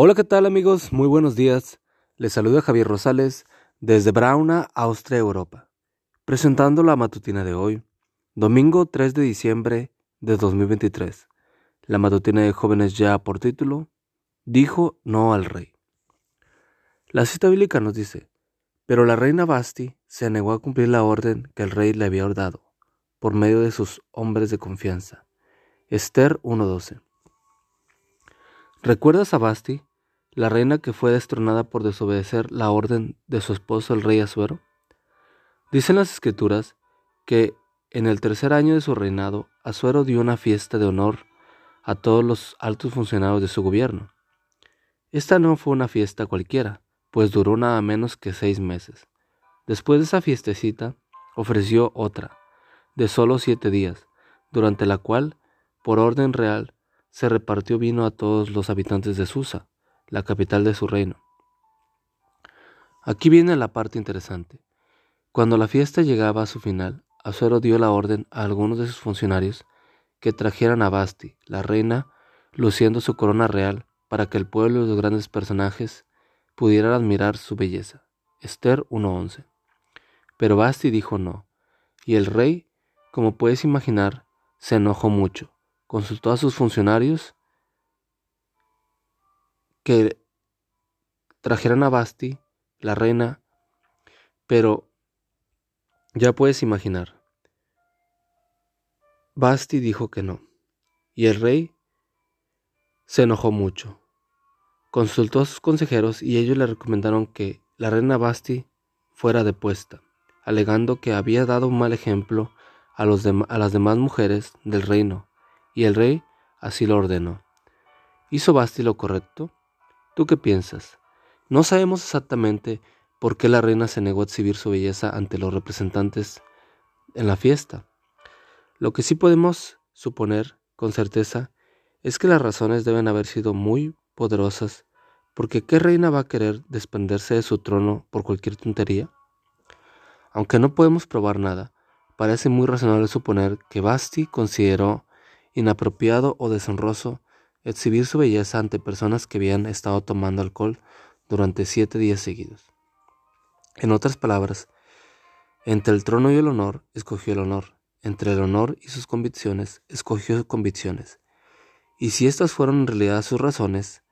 Hola, ¿qué tal amigos? Muy buenos días. Les saluda Javier Rosales desde Brauna, Austria, Europa, presentando la matutina de hoy, domingo 3 de diciembre de 2023. La matutina de jóvenes ya por título, dijo no al rey. La cita bíblica nos dice, pero la reina Basti se negó a cumplir la orden que el rey le había dado, por medio de sus hombres de confianza. Esther 1.12. ¿Recuerdas a Basti? La reina que fue destronada por desobedecer la orden de su esposo el rey Asuero? Dicen las escrituras que en el tercer año de su reinado, Asuero dio una fiesta de honor a todos los altos funcionarios de su gobierno. Esta no fue una fiesta cualquiera, pues duró nada menos que seis meses. Después de esa fiestecita, ofreció otra, de solo siete días, durante la cual, por orden real, se repartió vino a todos los habitantes de Susa, la capital de su reino. Aquí viene la parte interesante. Cuando la fiesta llegaba a su final, Azuero dio la orden a algunos de sus funcionarios que trajeran a Basti, la reina, luciendo su corona real, para que el pueblo y los grandes personajes pudieran admirar su belleza. Esther 1.11. Pero Basti dijo no, y el rey, como puedes imaginar, se enojó mucho, consultó a sus funcionarios que trajeran a Basti, la reina, pero ya puedes imaginar. Basti dijo que no, y el rey se enojó mucho. Consultó a sus consejeros y ellos le recomendaron que la reina Basti fuera depuesta, alegando que había dado un mal ejemplo a, a las demás mujeres del reino, y el rey así lo ordenó. ¿Hizo Basti lo correcto? ¿Tú qué piensas? No sabemos exactamente por qué la reina se negó a exhibir su belleza ante los representantes en la fiesta. Lo que sí podemos suponer con certeza es que las razones deben haber sido muy poderosas, porque ¿qué reina va a querer desprenderse de su trono por cualquier tontería? Aunque no podemos probar nada, parece muy razonable suponer que Basti consideró inapropiado o deshonroso exhibir su belleza ante personas que habían estado tomando alcohol durante siete días seguidos. En otras palabras, entre el trono y el honor, escogió el honor, entre el honor y sus convicciones, escogió sus convicciones. Y si estas fueron en realidad sus razones,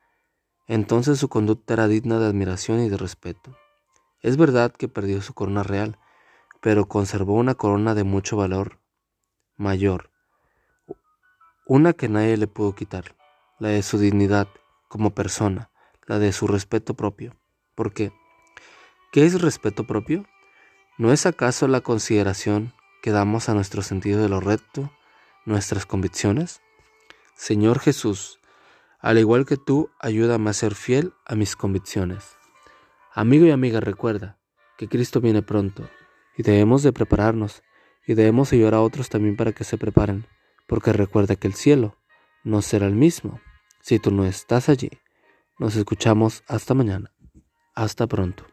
entonces su conducta era digna de admiración y de respeto. Es verdad que perdió su corona real, pero conservó una corona de mucho valor mayor, una que nadie le pudo quitar la de su dignidad como persona, la de su respeto propio. ¿Por qué? ¿Qué es respeto propio? ¿No es acaso la consideración que damos a nuestro sentido de lo recto, nuestras convicciones? Señor Jesús, al igual que tú, ayúdame a ser fiel a mis convicciones. Amigo y amiga, recuerda que Cristo viene pronto y debemos de prepararnos y debemos ayudar a otros también para que se preparen, porque recuerda que el cielo no será el mismo si tú no estás allí. Nos escuchamos hasta mañana. Hasta pronto.